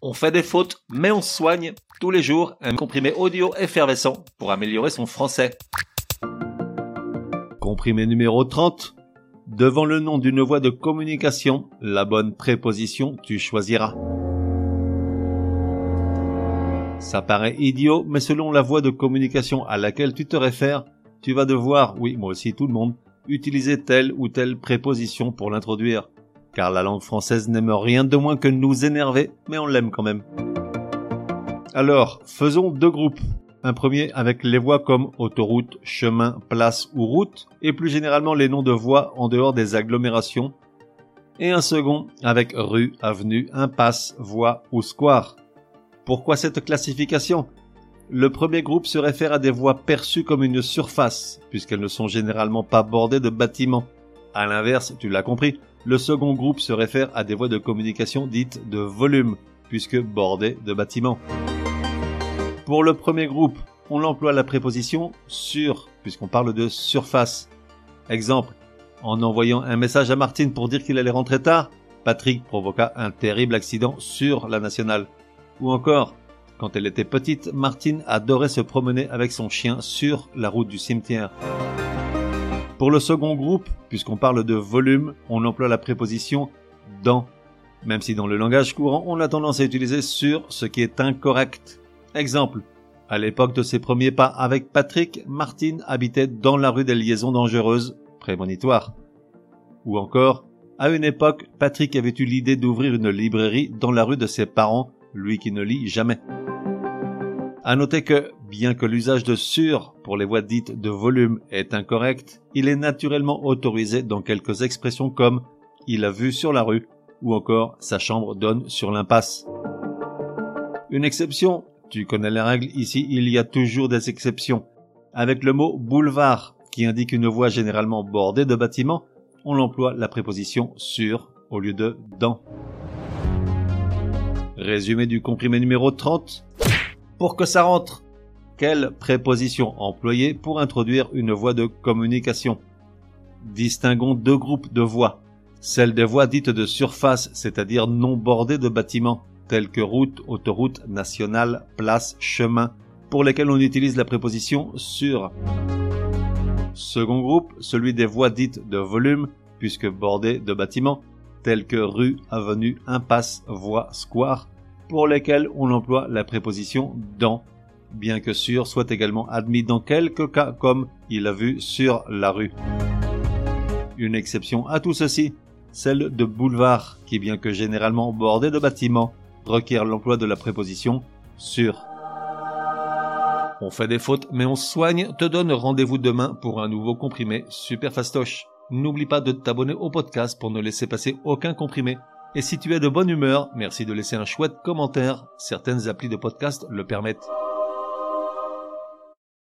On fait des fautes, mais on soigne tous les jours un comprimé audio effervescent pour améliorer son français. Comprimé numéro 30. Devant le nom d'une voie de communication, la bonne préposition tu choisiras. Ça paraît idiot, mais selon la voie de communication à laquelle tu te réfères, tu vas devoir, oui moi aussi tout le monde, utiliser telle ou telle préposition pour l'introduire car la langue française n'aime rien de moins que nous énerver, mais on l'aime quand même. Alors, faisons deux groupes. Un premier avec les voies comme autoroute, chemin, place ou route, et plus généralement les noms de voies en dehors des agglomérations. Et un second avec rue, avenue, impasse, voie ou square. Pourquoi cette classification? Le premier groupe se réfère à des voies perçues comme une surface, puisqu'elles ne sont généralement pas bordées de bâtiments. À l'inverse, tu l'as compris, le second groupe se réfère à des voies de communication dites de volume, puisque bordées de bâtiments. Pour le premier groupe, on emploie la préposition sur, puisqu'on parle de surface. Exemple, en envoyant un message à Martine pour dire qu'il allait rentrer tard, Patrick provoqua un terrible accident sur la nationale. Ou encore, quand elle était petite, Martine adorait se promener avec son chien sur la route du cimetière. Pour le second groupe, puisqu'on parle de volume, on emploie la préposition dans, même si dans le langage courant, on a tendance à utiliser sur ce qui est incorrect. Exemple. À l'époque de ses premiers pas avec Patrick, Martine habitait dans la rue des liaisons dangereuses, prémonitoire. Ou encore, à une époque, Patrick avait eu l'idée d'ouvrir une librairie dans la rue de ses parents, lui qui ne lit jamais. À noter que, bien que l'usage de sur pour les voix dites de volume est incorrect, il est naturellement autorisé dans quelques expressions comme il a vu sur la rue ou encore sa chambre donne sur l'impasse. Une exception, tu connais les règles, ici il y a toujours des exceptions. Avec le mot boulevard, qui indique une voie généralement bordée de bâtiments, on emploie la préposition sur au lieu de dans. Résumé du comprimé numéro 30 pour que ça rentre. Quelle préposition employer pour introduire une voie de communication? Distinguons deux groupes de voies. Celles des voies dites de surface, c'est-à-dire non bordées de bâtiments, telles que route, autoroute, nationale, place, chemin, pour lesquelles on utilise la préposition sur. Second groupe, celui des voies dites de volume, puisque bordées de bâtiments, tels que rue, avenue, impasse, voie, square, pour lesquels on emploie la préposition dans, bien que sur soit également admis dans quelques cas comme il a vu sur la rue. Une exception à tout ceci, celle de boulevard, qui bien que généralement bordé de bâtiments, requiert l'emploi de la préposition sur. On fait des fautes, mais on soigne, te donne rendez-vous demain pour un nouveau comprimé super fastoche. N'oublie pas de t'abonner au podcast pour ne laisser passer aucun comprimé. Et si tu es de bonne humeur, merci de laisser un chouette commentaire. Certaines applis de podcast le permettent.